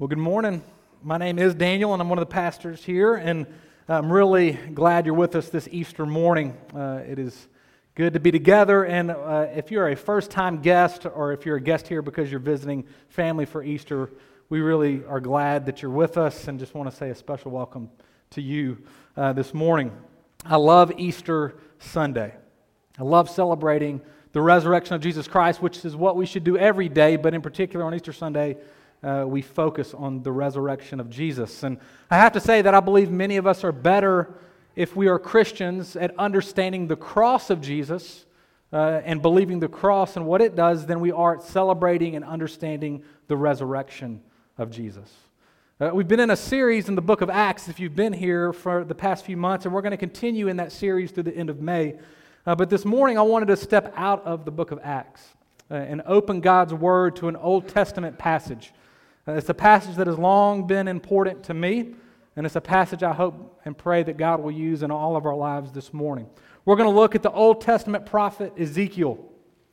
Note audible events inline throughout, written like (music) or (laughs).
Well, good morning. My name is Daniel, and I'm one of the pastors here, and I'm really glad you're with us this Easter morning. Uh, it is good to be together, and uh, if you're a first time guest or if you're a guest here because you're visiting family for Easter, we really are glad that you're with us and just want to say a special welcome to you uh, this morning. I love Easter Sunday. I love celebrating the resurrection of Jesus Christ, which is what we should do every day, but in particular on Easter Sunday, uh, we focus on the resurrection of Jesus. And I have to say that I believe many of us are better if we are Christians at understanding the cross of Jesus uh, and believing the cross and what it does than we are at celebrating and understanding the resurrection of Jesus. Uh, we've been in a series in the book of Acts, if you've been here for the past few months, and we're going to continue in that series through the end of May. Uh, but this morning, I wanted to step out of the book of Acts uh, and open God's Word to an Old Testament passage. Uh, it's a passage that has long been important to me, and it's a passage I hope and pray that God will use in all of our lives this morning. We're going to look at the Old Testament prophet Ezekiel.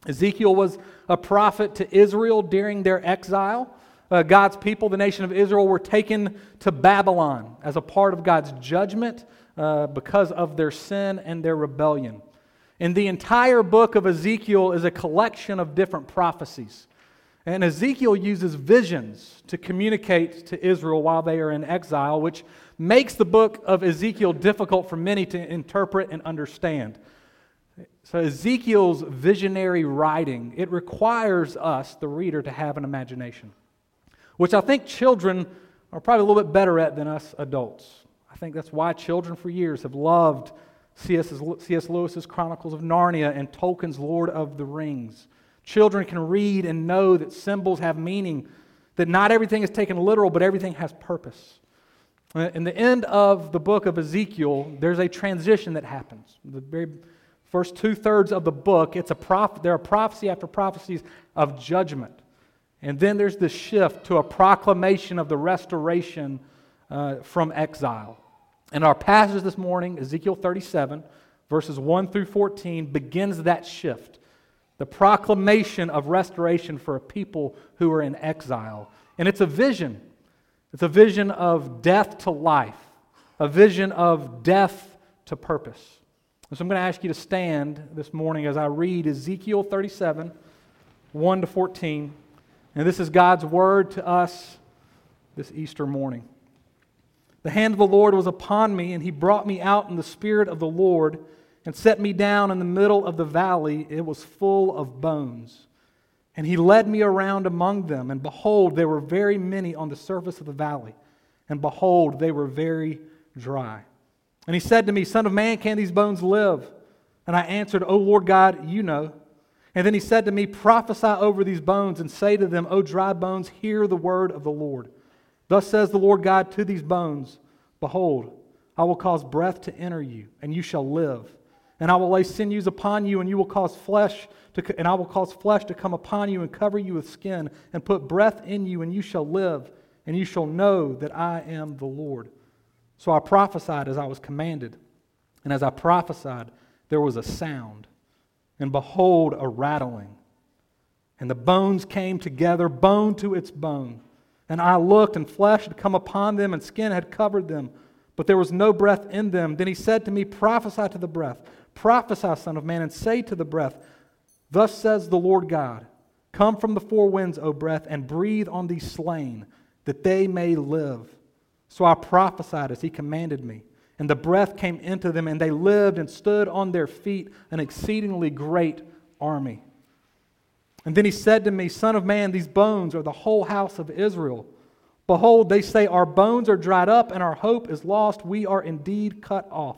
Ezekiel was a prophet to Israel during their exile. Uh, God's people, the nation of Israel, were taken to Babylon as a part of God's judgment uh, because of their sin and their rebellion. And the entire book of Ezekiel is a collection of different prophecies. And Ezekiel uses visions to communicate to Israel while they are in exile, which makes the book of Ezekiel difficult for many to interpret and understand. So Ezekiel's visionary writing, it requires us, the reader, to have an imagination, which I think children are probably a little bit better at than us adults. I think that's why children for years have loved C.S. Lewis's Chronicles of Narnia and Tolkien's Lord of the Rings. Children can read and know that symbols have meaning, that not everything is taken literal, but everything has purpose. Uh, in the end of the book of Ezekiel, there's a transition that happens. The very first two thirds of the book, it's a prof- there are prophecy after prophecies of judgment. And then there's the shift to a proclamation of the restoration uh, from exile. And our passage this morning, Ezekiel 37, verses 1 through 14, begins that shift the proclamation of restoration for a people who are in exile. And it's a vision. It's a vision of death to life, a vision of death to purpose. And so I'm going to ask you to stand this morning as I read Ezekiel 37, 1 to 14. And this is God's word to us this Easter morning. The hand of the Lord was upon me, and he brought me out in the spirit of the Lord and set me down in the middle of the valley. It was full of bones. And he led me around among them, and behold, there were very many on the surface of the valley. And behold, they were very dry. And he said to me, Son of man, can these bones live? And I answered, O Lord God, you know. And then he said to me, Prophesy over these bones, and say to them, O dry bones, hear the word of the Lord. Thus says the Lord God to these bones Behold, I will cause breath to enter you, and you shall live. And I will lay sinews upon you, and you will cause flesh to, and I will cause flesh to come upon you and cover you with skin, and put breath in you, and you shall live, and you shall know that I am the Lord. So I prophesied as I was commanded. And as I prophesied, there was a sound, and behold, a rattling. And the bones came together, bone to its bone. And I looked, and flesh had come upon them, and skin had covered them, but there was no breath in them. Then he said to me, Prophesy to the breath Prophesy, Son of Man, and say to the breath, Thus says the Lord God Come from the four winds, O breath, and breathe on these slain, that they may live. So I prophesied as he commanded me. And the breath came into them, and they lived and stood on their feet, an exceedingly great army. And then he said to me, Son of man, these bones are the whole house of Israel. Behold, they say, Our bones are dried up, and our hope is lost. We are indeed cut off.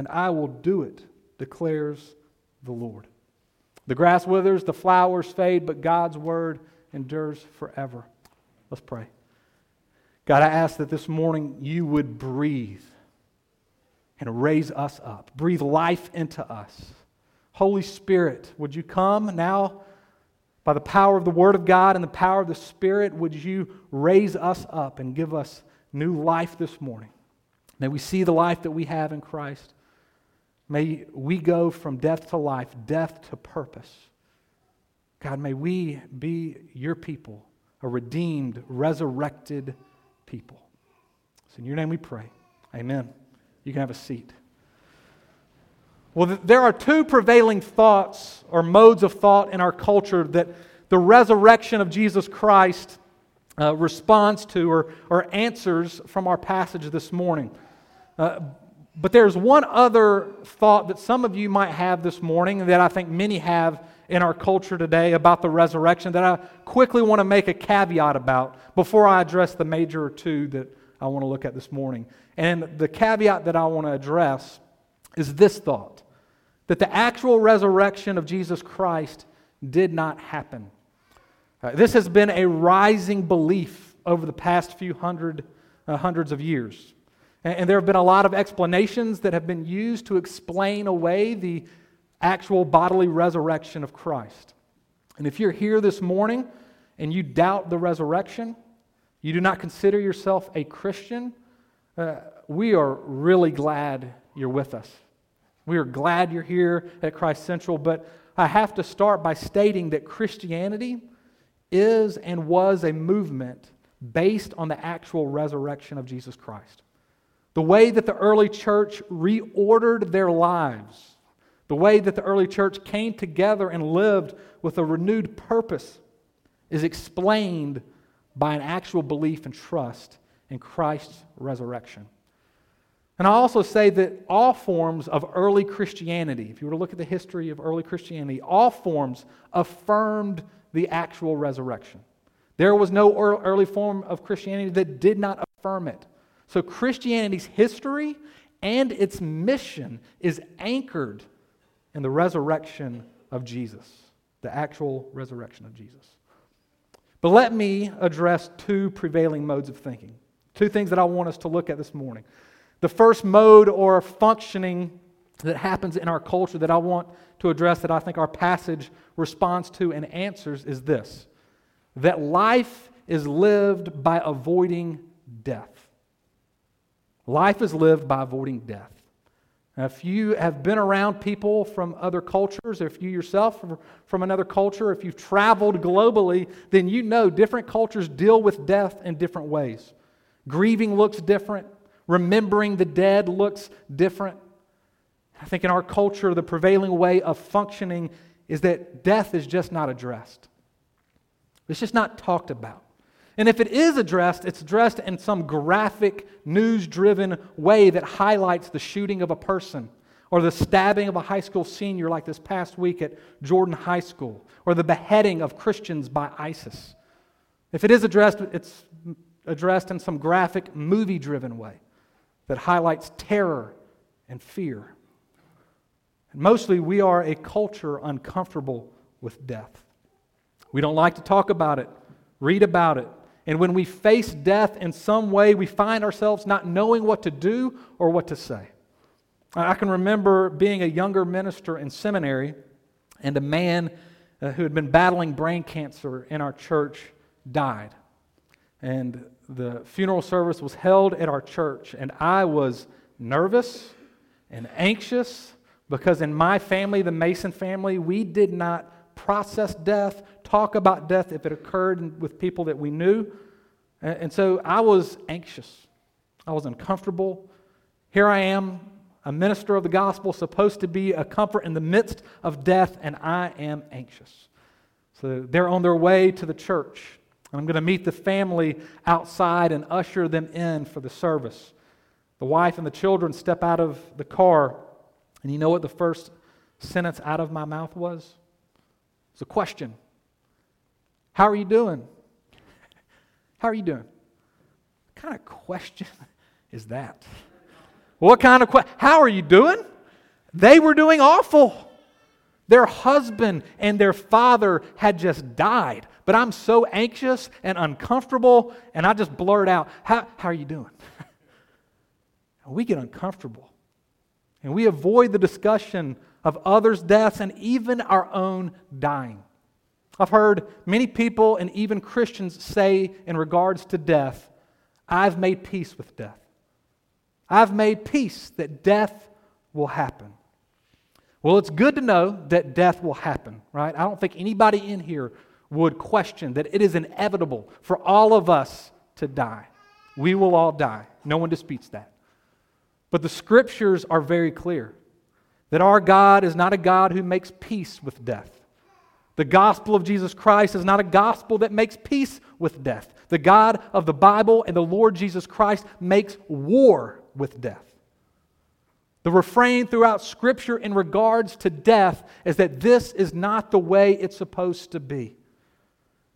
and I will do it, declares the Lord. The grass withers, the flowers fade, but God's word endures forever. Let's pray. God, I ask that this morning you would breathe and raise us up, breathe life into us. Holy Spirit, would you come now by the power of the Word of God and the power of the Spirit? Would you raise us up and give us new life this morning? May we see the life that we have in Christ. May we go from death to life, death to purpose. God, may we be your people, a redeemed, resurrected people. It's in your name we pray. Amen. You can have a seat. Well, there are two prevailing thoughts or modes of thought in our culture that the resurrection of Jesus Christ uh, responds to or, or answers from our passage this morning. Uh, but there's one other thought that some of you might have this morning that I think many have in our culture today about the resurrection that I quickly want to make a caveat about before I address the major two that I want to look at this morning. And the caveat that I want to address is this thought that the actual resurrection of Jesus Christ did not happen. Uh, this has been a rising belief over the past few hundred, uh, hundreds of years. And, there have been a lot of explanations that have been used to explain away the actual bodily resurrection of Christ. And if you're here this morning and you doubt the resurrection, you do not consider yourself a Christian, uh, we are really glad you're with us. We are glad you're here at Christ Central, but I have to start by stating that Christianity is and was a movement based on the actual resurrection of Jesus Christ. The way that the early church reordered their lives, the way that the early church came together and lived with a renewed purpose, is explained by an actual belief and trust in Christ's resurrection. And I also say that all forms of early Christianity, if you were to look at the history of early Christianity, all forms affirmed the actual resurrection. There was no early form of Christianity that did not affirm it. So Christianity's history and its mission is anchored in the resurrection of Jesus, the actual resurrection of Jesus. But let me address two prevailing modes of thinking, two things that I want us to look at this morning. The first mode or functioning that happens in our culture that I want to address, that I think our passage responds to and answers, is this that life is lived by avoiding death. Life is lived by avoiding death. Now, if you have been around people from other cultures, if you yourself from another culture, if you've traveled globally, then you know different cultures deal with death in different ways. Grieving looks different, remembering the dead looks different. I think in our culture, the prevailing way of functioning is that death is just not addressed. It's just not talked about. And if it is addressed, it's addressed in some graphic, news driven way that highlights the shooting of a person, or the stabbing of a high school senior, like this past week at Jordan High School, or the beheading of Christians by ISIS. If it is addressed, it's addressed in some graphic, movie driven way that highlights terror and fear. And mostly, we are a culture uncomfortable with death. We don't like to talk about it, read about it. And when we face death in some way, we find ourselves not knowing what to do or what to say. I can remember being a younger minister in seminary, and a man uh, who had been battling brain cancer in our church died. And the funeral service was held at our church, and I was nervous and anxious because in my family, the Mason family, we did not process death, talk about death if it occurred with people that we knew. And so I was anxious. I was uncomfortable. Here I am, a minister of the gospel, supposed to be a comfort in the midst of death, and I am anxious. So they're on their way to the church. And I'm going to meet the family outside and usher them in for the service. The wife and the children step out of the car, and you know what the first sentence out of my mouth was? It's a question. How are you doing? How are you doing? What kind of question (laughs) is that? What kind of question? How are you doing? They were doing awful. Their husband and their father had just died but I'm so anxious and uncomfortable, and I just blurt out, How, how are you doing? (laughs) we get uncomfortable. And we avoid the discussion of others' deaths and even our own dying. I've heard many people and even Christians say in regards to death, I've made peace with death. I've made peace that death will happen. Well, it's good to know that death will happen, right? I don't think anybody in here would question that it is inevitable for all of us to die. We will all die. No one disputes that. But the scriptures are very clear that our God is not a God who makes peace with death. The gospel of Jesus Christ is not a gospel that makes peace with death. The God of the Bible and the Lord Jesus Christ makes war with death. The refrain throughout Scripture in regards to death is that this is not the way it's supposed to be.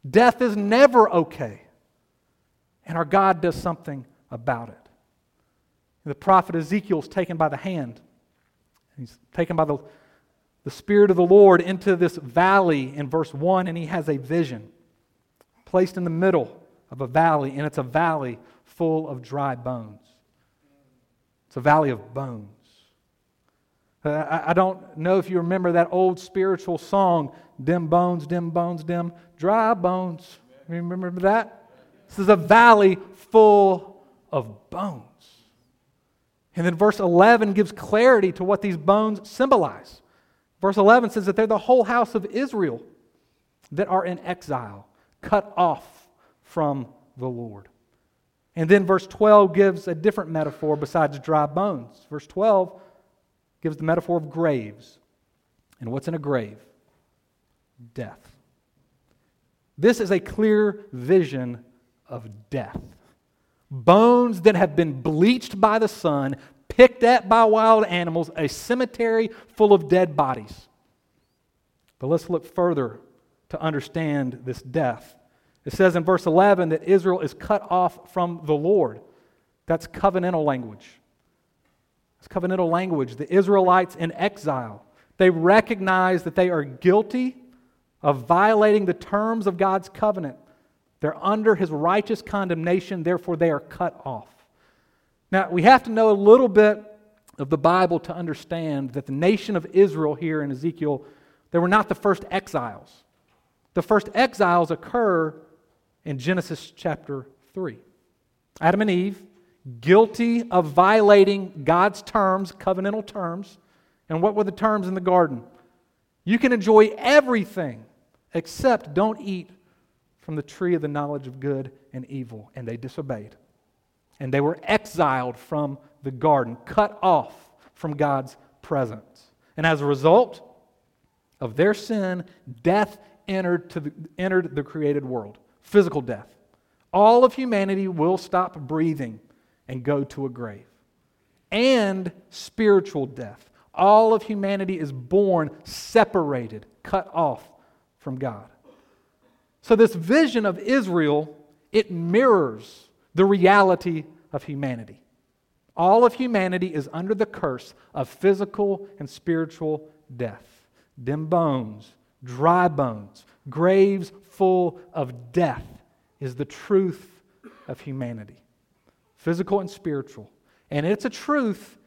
Death is never okay, and our God does something about it. The prophet Ezekiel is taken by the hand. He's taken by the, the Spirit of the Lord into this valley in verse 1, and he has a vision placed in the middle of a valley, and it's a valley full of dry bones. It's a valley of bones. Uh, I, I don't know if you remember that old spiritual song, Dem Bones, Dem Bones, Dem Dry Bones. Remember that? This is a valley full of bones. And then verse 11 gives clarity to what these bones symbolize. Verse 11 says that they're the whole house of Israel that are in exile, cut off from the Lord. And then verse 12 gives a different metaphor besides dry bones. Verse 12 gives the metaphor of graves. And what's in a grave? Death. This is a clear vision of death bones that have been bleached by the sun, picked at by wild animals, a cemetery full of dead bodies. But let's look further to understand this death. It says in verse 11 that Israel is cut off from the Lord. That's covenantal language. It's covenantal language. The Israelites in exile, they recognize that they are guilty of violating the terms of God's covenant. They're under his righteous condemnation, therefore, they are cut off. Now, we have to know a little bit of the Bible to understand that the nation of Israel here in Ezekiel, they were not the first exiles. The first exiles occur in Genesis chapter 3. Adam and Eve, guilty of violating God's terms, covenantal terms. And what were the terms in the garden? You can enjoy everything except don't eat from the tree of the knowledge of good and evil. And they disobeyed. And they were exiled from the garden, cut off from God's presence. And as a result of their sin, death entered, to the, entered the created world physical death. All of humanity will stop breathing and go to a grave. And spiritual death. All of humanity is born separated, cut off from God. So, this vision of Israel, it mirrors the reality of humanity. All of humanity is under the curse of physical and spiritual death. Dem bones, dry bones, graves full of death is the truth of humanity physical and spiritual. And it's a truth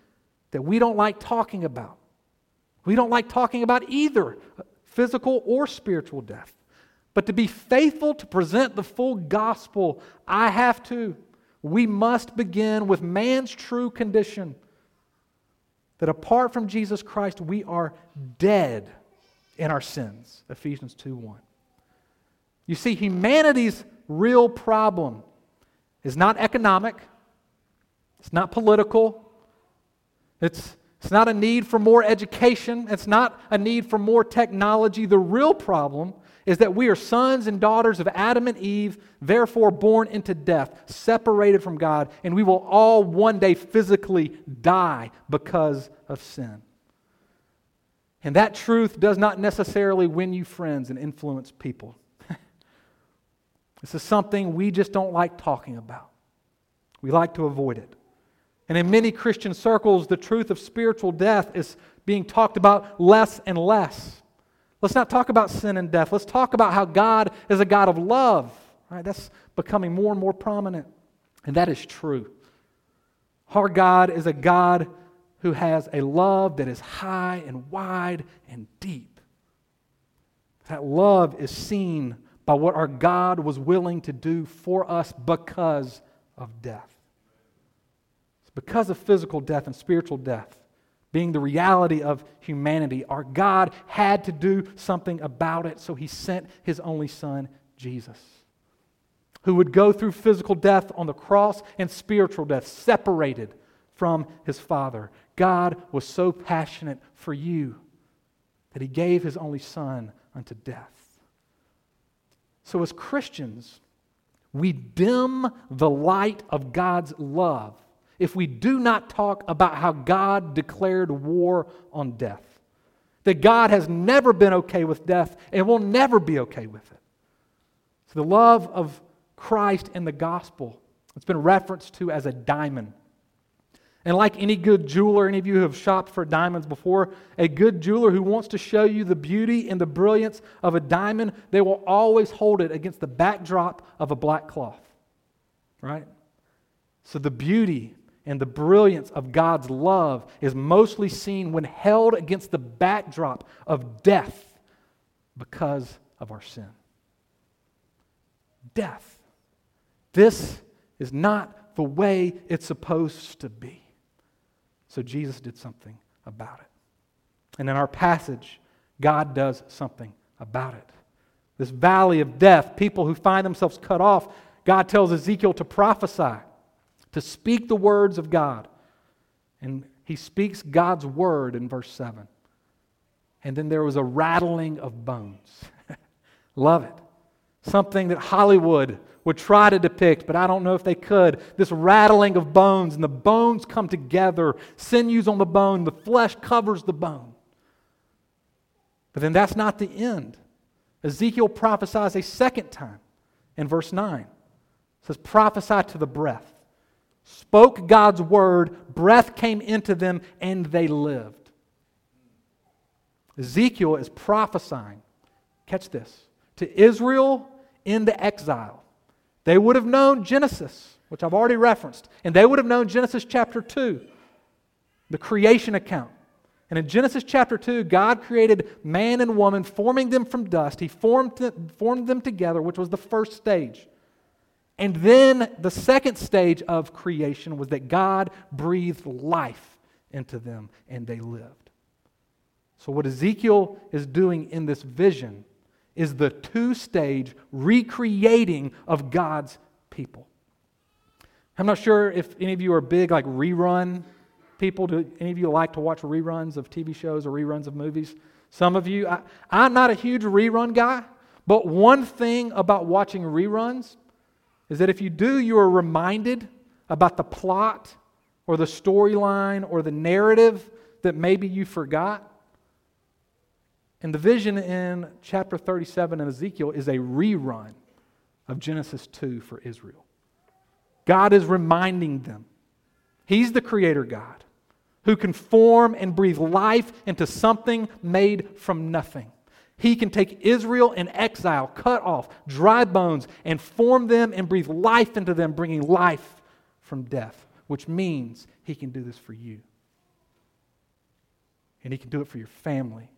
that we don't like talking about. We don't like talking about either physical or spiritual death. But to be faithful to present the full gospel, I have to. We must begin with man's true condition that apart from Jesus Christ, we are dead in our sins. Ephesians 2 1. You see, humanity's real problem is not economic, it's not political, it's, it's not a need for more education, it's not a need for more technology. The real problem is that we are sons and daughters of Adam and Eve, therefore born into death, separated from God, and we will all one day physically die because of sin. And that truth does not necessarily win you friends and influence people. (laughs) this is something we just don't like talking about. We like to avoid it. And in many Christian circles, the truth of spiritual death is being talked about less and less. Let's not talk about sin and death. Let's talk about how God is a God of love. Right? That's becoming more and more prominent. And that is true. Our God is a God who has a love that is high and wide and deep. That love is seen by what our God was willing to do for us because of death. It's because of physical death and spiritual death being the reality of humanity, our God had to do something about it, so he sent his only son, Jesus, who would go through physical death on the cross and spiritual death, separated from his Father. God was so passionate for you that he gave his only son unto death. So, as Christians, we dim the light of God's love if we do not talk about how God declared war on death. That God has never been okay with death and will never be okay with it. So, the love of Christ and the gospel, it's been referenced to as a diamond. And like any good jeweler, any of you who have shopped for diamonds before, a good jeweler who wants to show you the beauty and the brilliance of a diamond, they will always hold it against the backdrop of a black cloth. Right? So the beauty and the brilliance of God's love is mostly seen when held against the backdrop of death because of our sin. Death. This is not the way it's supposed to be. So Jesus did something about it. And in our passage, God does something about it. This valley of death, people who find themselves cut off, God tells Ezekiel to prophesy to speak the words of God. And he speaks God's word in verse 7. And then there was a rattling of bones. (laughs) Love it. Something that Hollywood would try to depict, but I don't know if they could. This rattling of bones, and the bones come together, sinews on the bone, the flesh covers the bone. But then that's not the end. Ezekiel prophesies a second time in verse 9. It says, prophesy to the breath spoke God's word, breath came into them, and they lived. Ezekiel is prophesying, catch this, to Israel in the exile. They would have known Genesis, which I've already referenced, and they would have known Genesis chapter 2, the creation account. And in Genesis chapter 2, God created man and woman, forming them from dust. He formed, formed them together, which was the first stage. And then the second stage of creation was that God breathed life into them and they lived. So, what Ezekiel is doing in this vision is the two stage recreating of God's people. I'm not sure if any of you are big, like rerun people. Do any of you like to watch reruns of TV shows or reruns of movies? Some of you, I, I'm not a huge rerun guy, but one thing about watching reruns is that if you do, you are reminded about the plot or the storyline or the narrative that maybe you forgot. And the vision in chapter 37 in Ezekiel is a rerun of Genesis 2 for Israel. God is reminding them. He's the creator God who can form and breathe life into something made from nothing. He can take Israel in exile, cut off dry bones, and form them and breathe life into them, bringing life from death, which means He can do this for you. And He can do it for your family.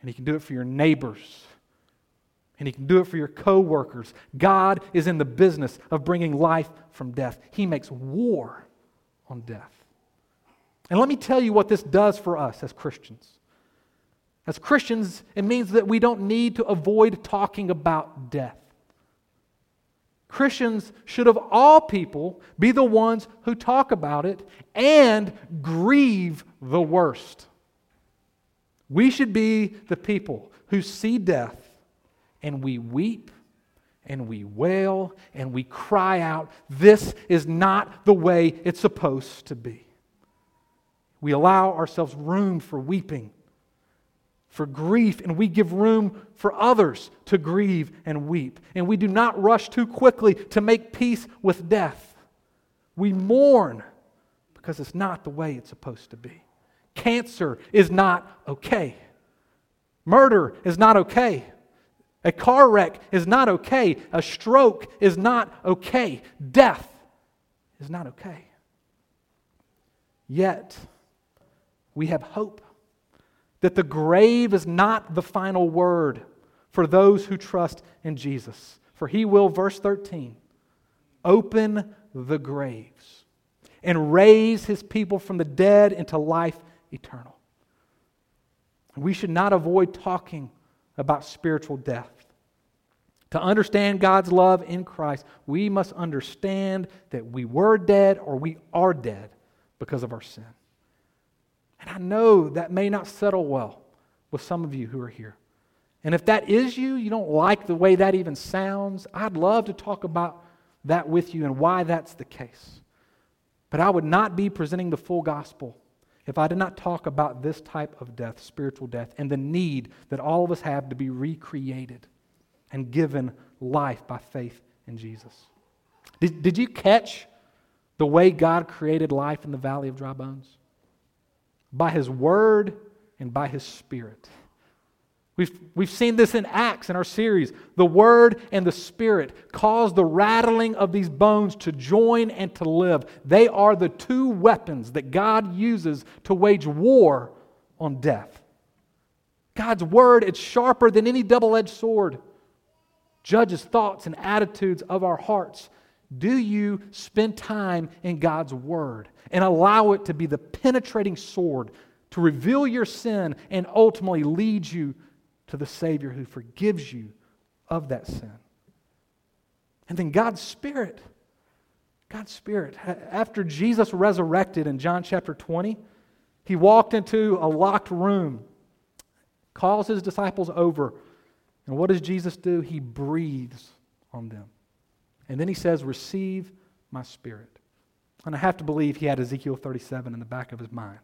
And He can do it for your neighbors. And He can do it for your coworkers. God is in the business of bringing life from death. He makes war on death. And let me tell you what this does for us as Christians. As Christians, it means that we don't need to avoid talking about death. Christians should, of all people, be the ones who talk about it and grieve the worst. We should be the people who see death and we weep and we wail and we cry out, This is not the way it's supposed to be. We allow ourselves room for weeping for grief, and we give room for others to grieve and weep. And we do not rush too quickly to make peace with death. We mourn because it's not the way it's supposed to be. Cancer is not okay. Murder is not okay. A car wreck is not okay. A stroke is not okay. Death is not okay. Yet, we have hope that the grave is not the final word for those who trust in Jesus. For he will, verse 13, open the graves and raise his people from the dead into life eternal. We should not avoid talking about spiritual death. To understand God's love in Christ, we must understand that we were dead or we are dead because of our sin. And I know that may not settle well with some of you who are here. And if that is you, you don't like the way that even sounds, I'd love to talk about that with you and why that's the case. But I would not be presenting the full gospel if I did not talk about this type of death, spiritual death, and the need that all of us have to be recreated and given life by faith in Jesus. Did, did you catch the way God created life in the valley of dry bones? By His Word and by His Spirit. We've, we've seen this in Acts in our series. The Word and the Spirit cause the rattling of these bones to join and to live. They are the two weapons that God uses to wage war on death. God's Word, it's sharper than any double edged sword judges thoughts and attitudes of our hearts. Do you spend time in God's Word and allow it to be the penetrating sword to reveal your sin and ultimately lead you to the Savior who forgives you of that sin? And then God's Spirit. God's Spirit. After Jesus resurrected in John chapter 20, he walked into a locked room, calls his disciples over and what does Jesus do? He breathes on them. And then he says, Receive my spirit. And I have to believe he had Ezekiel 37 in the back of his mind,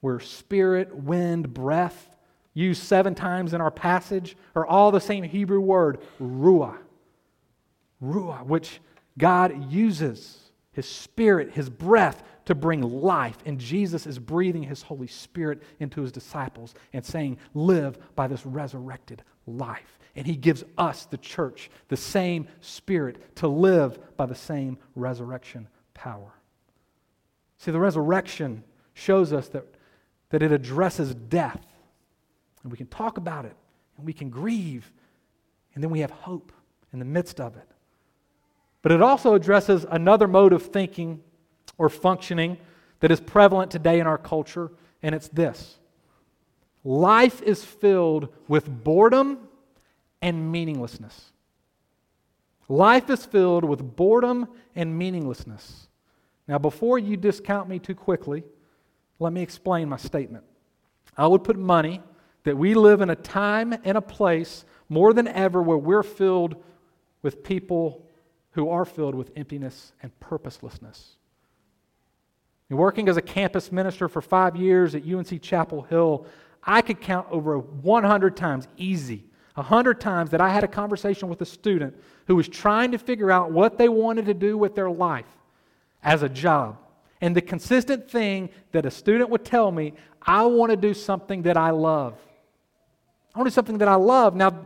where spirit, wind, breath, used seven times in our passage, are all the same Hebrew word, ruah. Ruah, which God uses his spirit, his breath to bring life. And Jesus is breathing his Holy Spirit into his disciples and saying, Live by this resurrected life. And he gives us, the church, the same spirit to live by the same resurrection power. See, the resurrection shows us that, that it addresses death. And we can talk about it, and we can grieve, and then we have hope in the midst of it. But it also addresses another mode of thinking or functioning that is prevalent today in our culture, and it's this life is filled with boredom and meaninglessness. Life is filled with boredom and meaninglessness. Now, before you discount me too quickly, let me explain my statement. I would put money that we live in a time and a place more than ever where we're filled with people who are filled with emptiness and purposelessness. And working as a campus minister for five years at UNC Chapel Hill, I could count over 100 times, easy, 100 times that I had a conversation with a student who was trying to figure out what they wanted to do with their life as a job. And the consistent thing that a student would tell me, I want to do something that I love. I want to do something that I love. Now,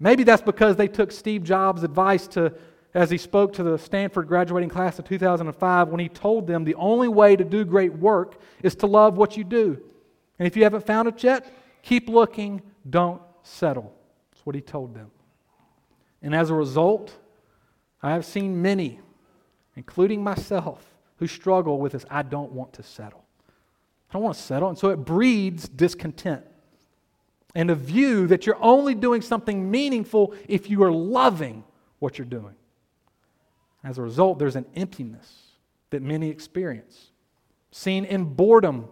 maybe that's because they took Steve Jobs' advice to, as he spoke to the Stanford graduating class of 2005, when he told them the only way to do great work is to love what you do. And if you haven't found it yet, keep looking, don't settle. That's what he told them. And as a result, I have seen many, including myself, who struggle with this I don't want to settle. I don't want to settle. And so it breeds discontent and a view that you're only doing something meaningful if you are loving what you're doing. As a result, there's an emptiness that many experience, seen in boredom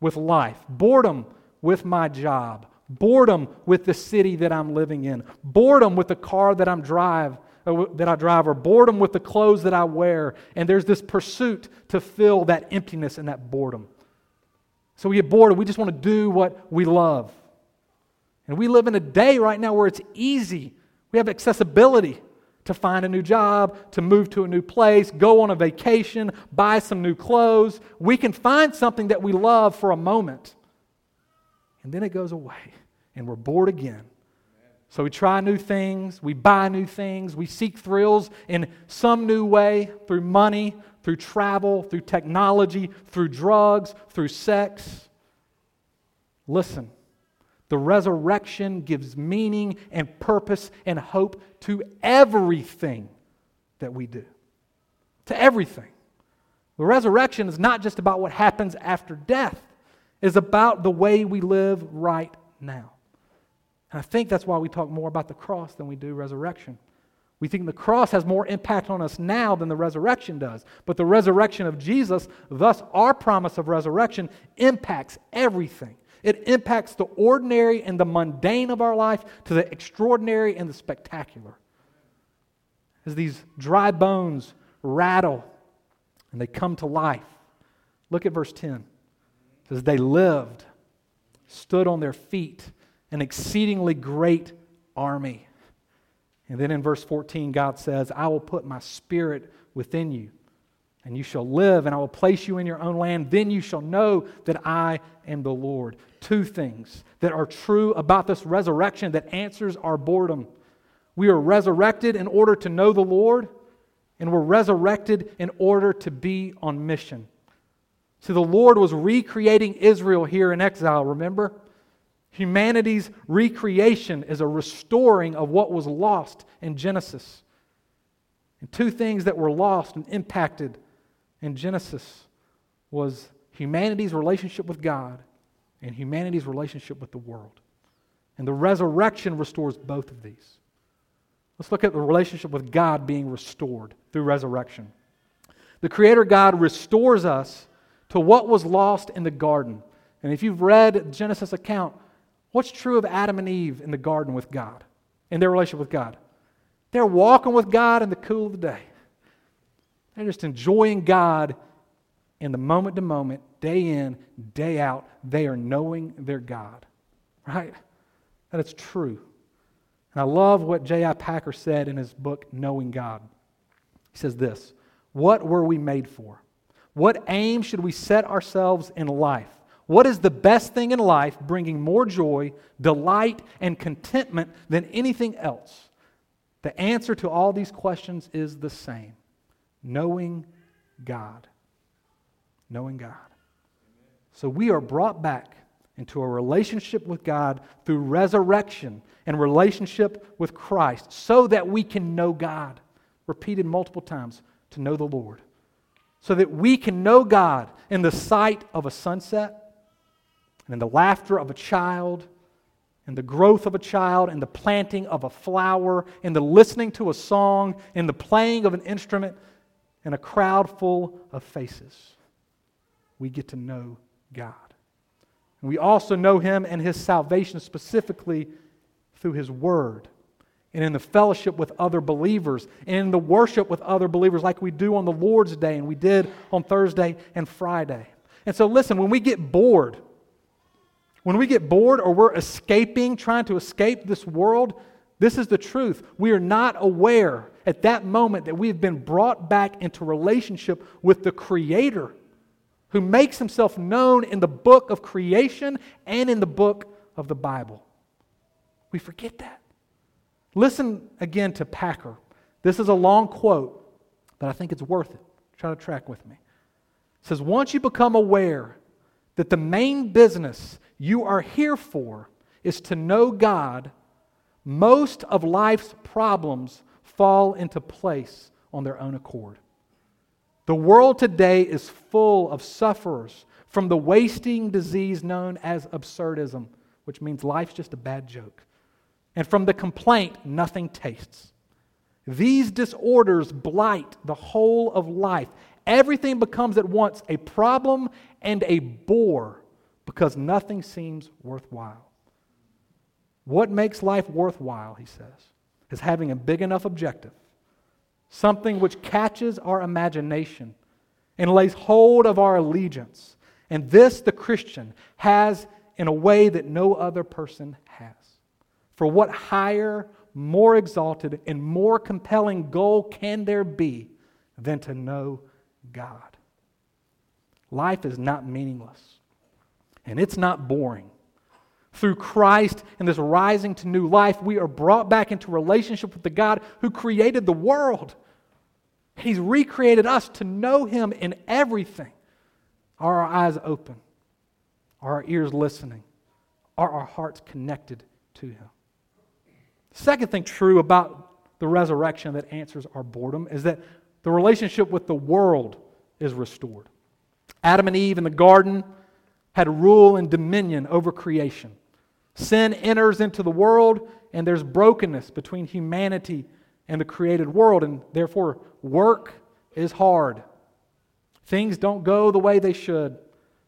with life, boredom with my job, boredom with the city that I'm living in, boredom with the car that I'm drive uh, that I drive, or boredom with the clothes that I wear. And there's this pursuit to fill that emptiness and that boredom. So we get bored and we just want to do what we love. And we live in a day right now where it's easy. We have accessibility to find a new job, to move to a new place, go on a vacation, buy some new clothes. We can find something that we love for a moment, and then it goes away. and we're bored again. So we try new things, we buy new things, we seek thrills in some new way through money, through travel, through technology, through drugs, through sex. Listen, the resurrection gives meaning and purpose and hope to everything that we do. To everything. The resurrection is not just about what happens after death, it's about the way we live right now. And I think that's why we talk more about the cross than we do resurrection. We think the cross has more impact on us now than the resurrection does. But the resurrection of Jesus, thus our promise of resurrection, impacts everything. It impacts the ordinary and the mundane of our life to the extraordinary and the spectacular. As these dry bones rattle and they come to life, look at verse 10. It says, They lived, stood on their feet, an exceedingly great army. And then in verse 14, God says, I will put my spirit within you, and you shall live, and I will place you in your own land. Then you shall know that I am the Lord. Two things that are true about this resurrection that answers our boredom. We are resurrected in order to know the Lord, and we're resurrected in order to be on mission. See, the Lord was recreating Israel here in exile, remember? Humanity's recreation is a restoring of what was lost in Genesis. And two things that were lost and impacted in Genesis was humanity's relationship with God and humanity's relationship with the world. And the resurrection restores both of these. Let's look at the relationship with God being restored through resurrection. The Creator God restores us to what was lost in the garden. And if you've read Genesis account, What's true of Adam and Eve in the garden with God, in their relationship with God? They're walking with God in the cool of the day. They're just enjoying God in the moment to moment, day in, day out. They are knowing their God, right? That it's true. And I love what J.I. Packer said in his book, Knowing God. He says this What were we made for? What aim should we set ourselves in life? What is the best thing in life bringing more joy, delight, and contentment than anything else? The answer to all these questions is the same knowing God. Knowing God. So we are brought back into a relationship with God through resurrection and relationship with Christ so that we can know God. Repeated multiple times to know the Lord. So that we can know God in the sight of a sunset and in the laughter of a child, and the growth of a child, and the planting of a flower, and the listening to a song, and the playing of an instrument, and a crowd full of faces. We get to know God. And we also know Him and His salvation specifically through His Word and in the fellowship with other believers and in the worship with other believers like we do on the Lord's Day and we did on Thursday and Friday. And so, listen, when we get bored, when we get bored or we're escaping, trying to escape this world, this is the truth. We are not aware at that moment that we have been brought back into relationship with the Creator who makes himself known in the book of creation and in the book of the Bible. We forget that. Listen again to Packer. This is a long quote, but I think it's worth it. Try to track with me. It says, Once you become aware that the main business you are here for is to know God, most of life's problems fall into place on their own accord. The world today is full of sufferers from the wasting disease known as absurdism, which means life's just a bad joke, and from the complaint, nothing tastes. These disorders blight the whole of life. Everything becomes at once a problem and a bore because nothing seems worthwhile. What makes life worthwhile, he says, is having a big enough objective, something which catches our imagination and lays hold of our allegiance. And this the Christian has in a way that no other person has. For what higher, more exalted, and more compelling goal can there be than to know God? Life is not meaningless. And it's not boring. Through Christ and this rising to new life, we are brought back into relationship with the God who created the world. He's recreated us to know Him in everything. Are our eyes open? Are our ears listening? Are our hearts connected to Him? Second thing true about the resurrection that answers our boredom is that the relationship with the world is restored. Adam and Eve in the garden had rule and dominion over creation. Sin enters into the world, and there's brokenness between humanity and the created world, and therefore work is hard. Things don't go the way they should.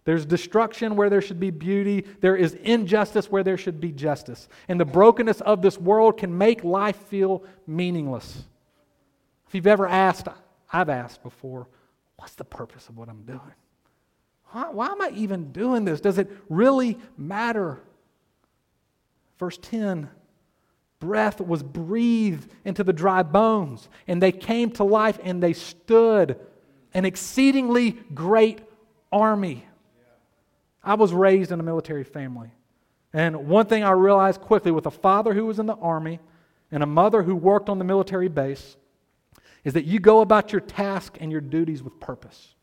There's destruction where there should be beauty. There is injustice where there should be justice. And the brokenness of this world can make life feel meaningless. If you've ever asked, I've asked before, what's the purpose of what I'm doing? Why, why am I even doing this? Does it really matter? Verse 10 breath was breathed into the dry bones, and they came to life and they stood an exceedingly great army. I was raised in a military family. And one thing I realized quickly with a father who was in the army and a mother who worked on the military base is that you go about your task and your duties with purpose.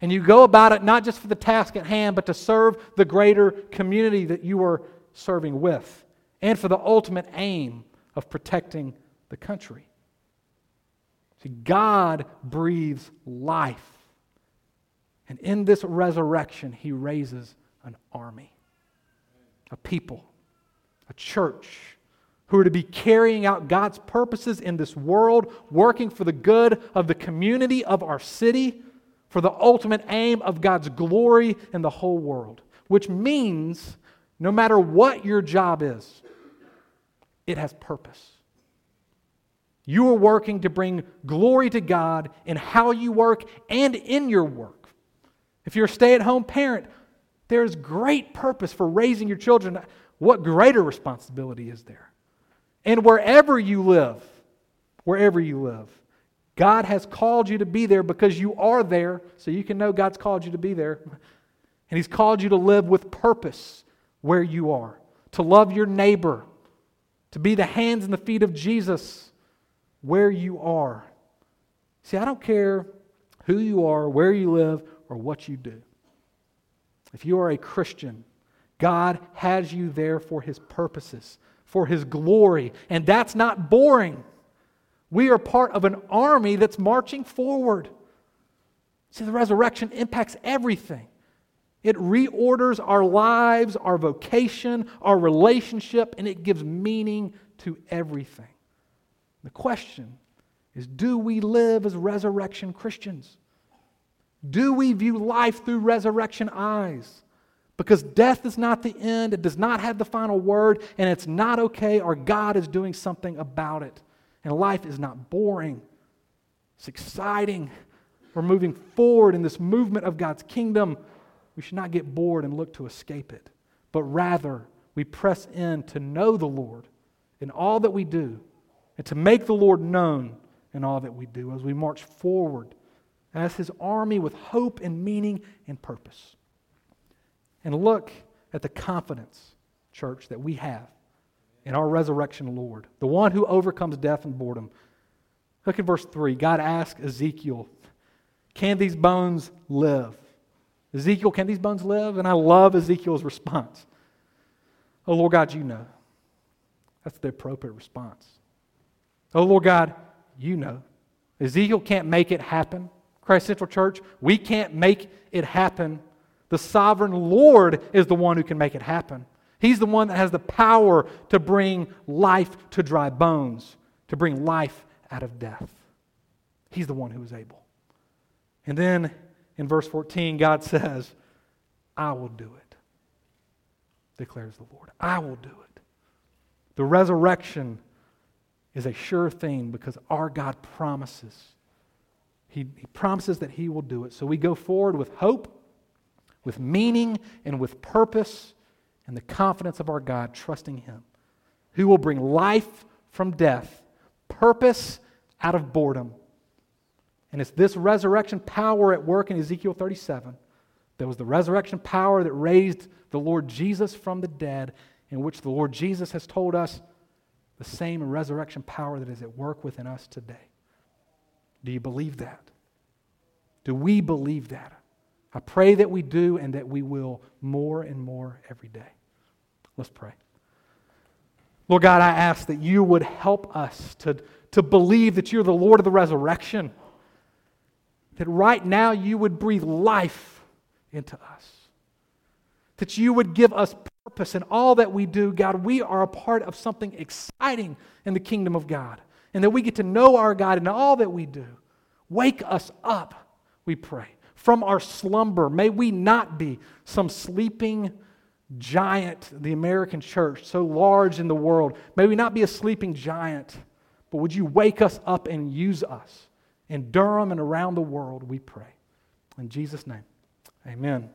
And you go about it not just for the task at hand, but to serve the greater community that you are serving with and for the ultimate aim of protecting the country. See, God breathes life. And in this resurrection, He raises an army, a people, a church who are to be carrying out God's purposes in this world, working for the good of the community of our city, for the ultimate aim of God's glory in the whole world. Which means no matter what your job is, it has purpose. You are working to bring glory to God in how you work and in your work. If you're a stay at home parent, there's great purpose for raising your children. What greater responsibility is there? And wherever you live, wherever you live, God has called you to be there because you are there, so you can know God's called you to be there. And He's called you to live with purpose where you are, to love your neighbor to be the hands and the feet of Jesus where you are. See, I don't care who you are, where you live, or what you do. If you are a Christian, God has you there for His purposes, for His glory, and that's not boring. We are part of an army that's marching forward. See, the resurrection impacts everything. It reorders our lives, our vocation, our relationship, and it gives meaning to everything. The question is do we live as resurrection Christians? Do we view life through resurrection eyes? Because death is not the end, it does not have the final word, and it's not okay, or God is doing something about it. And life is not boring, it's exciting. We're moving forward in this movement of God's kingdom we should not get bored and look to escape it, but rather we press in to know the Lord in all that we do and to make the Lord known in all that we do as we march forward as His army with hope and meaning and purpose. And look at the confidence, church, that we have in our resurrection Lord, the one who overcomes death and boredom. Look at verse 3. God asked Ezekiel, Can these bones live? Ezekiel, can these bones live? And I love Ezekiel's response. Oh, Lord God, you know. That's the appropriate response. Oh, Lord God, you know. Ezekiel can't make it happen. Christ Central Church, we can't make it happen. The sovereign Lord is the one who can make it happen. He's the one that has the power to bring life to dry bones, to bring life out of death. He's the one who is able. And then in verse 14, God says, I will do it, declares the Lord. I will do it. The resurrection is a sure thing because our God promises. He, he promises that He will do it. So we go forward with hope, with meaning, and with purpose, and the confidence of our God, trusting Him, who will bring life from death, purpose out of boredom, and it's this resurrection power at work in Ezekiel 37 That was the resurrection power that raised the Lord Jesus from the dead, in which the Lord Jesus has told us the same resurrection power that is at work within us today. Do you believe that? Do we believe that? I pray that we do and that we will more and more every day. Let's pray. Lord God, I ask that you would help us to, to believe that you're the Lord of the resurrection, that right now you would breathe life into us, that you would give us purpose in all that we do. God, we are a part of something exciting in the kingdom of God, and that we get to know our God in all that we do. Wake us up, we pray, from our slumber. May we not be some sleeping giant, the American church, so large in the world. May we not be a sleeping giant, but would you wake us up and use us in Durham and around the world, we pray. In Jesus' name, amen.